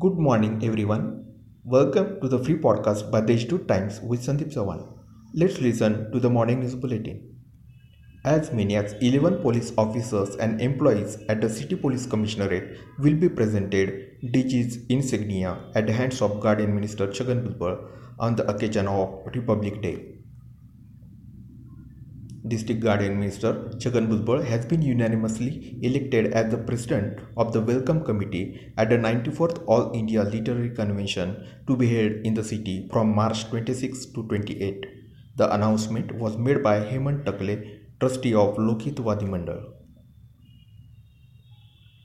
Good morning, everyone. Welcome to the free podcast by Deshdoot Times with Sandeep Sawan. Let's listen to the morning news bulletin. As many as 11 police officers and employees at the City Police Commissionerate will be presented DG's insignia at the hands of Guardian Minister Chhagan Bhujbal on the occasion of Republic Day. District Guardian Minister Chhagan Bhujbal has been unanimously elected as the President of the Welcome Committee at the 94th All India Literary Convention to be held in the city from March 26 to 28. The announcement was made by Hemant Takle, trustee of Lokhitvadi Mandal.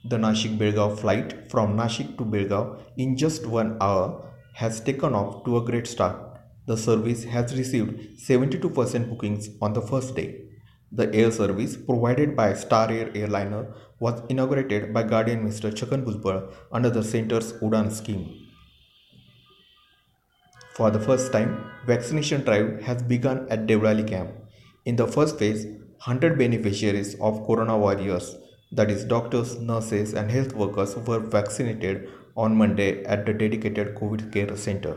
The Nashik Belgaum flight from Nashik to Belgaum in just one hour has taken off to a great start. The service has received 72% bookings on the first day. The air service provided by Star Air airliner was inaugurated by Guardian Minister Chhagan Bhujbal under the center's Udan scheme. For the first time, vaccination drive has begun at Devrali camp. In the first phase, 100 beneficiaries of Corona warriors, that is doctors, nurses and health workers were vaccinated on Monday at the dedicated COVID care center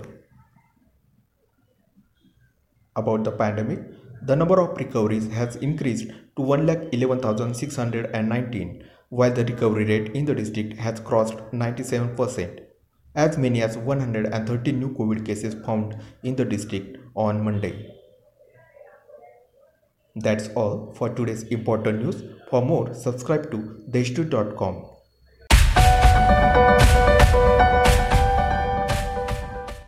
about the pandemic, the number of recoveries has increased to 1,11,619, while the recovery rate in the district has crossed 97%. As many as 130 new COVID cases found in the district on Monday. That's all for today's important news. For more, subscribe to deshdoot.com.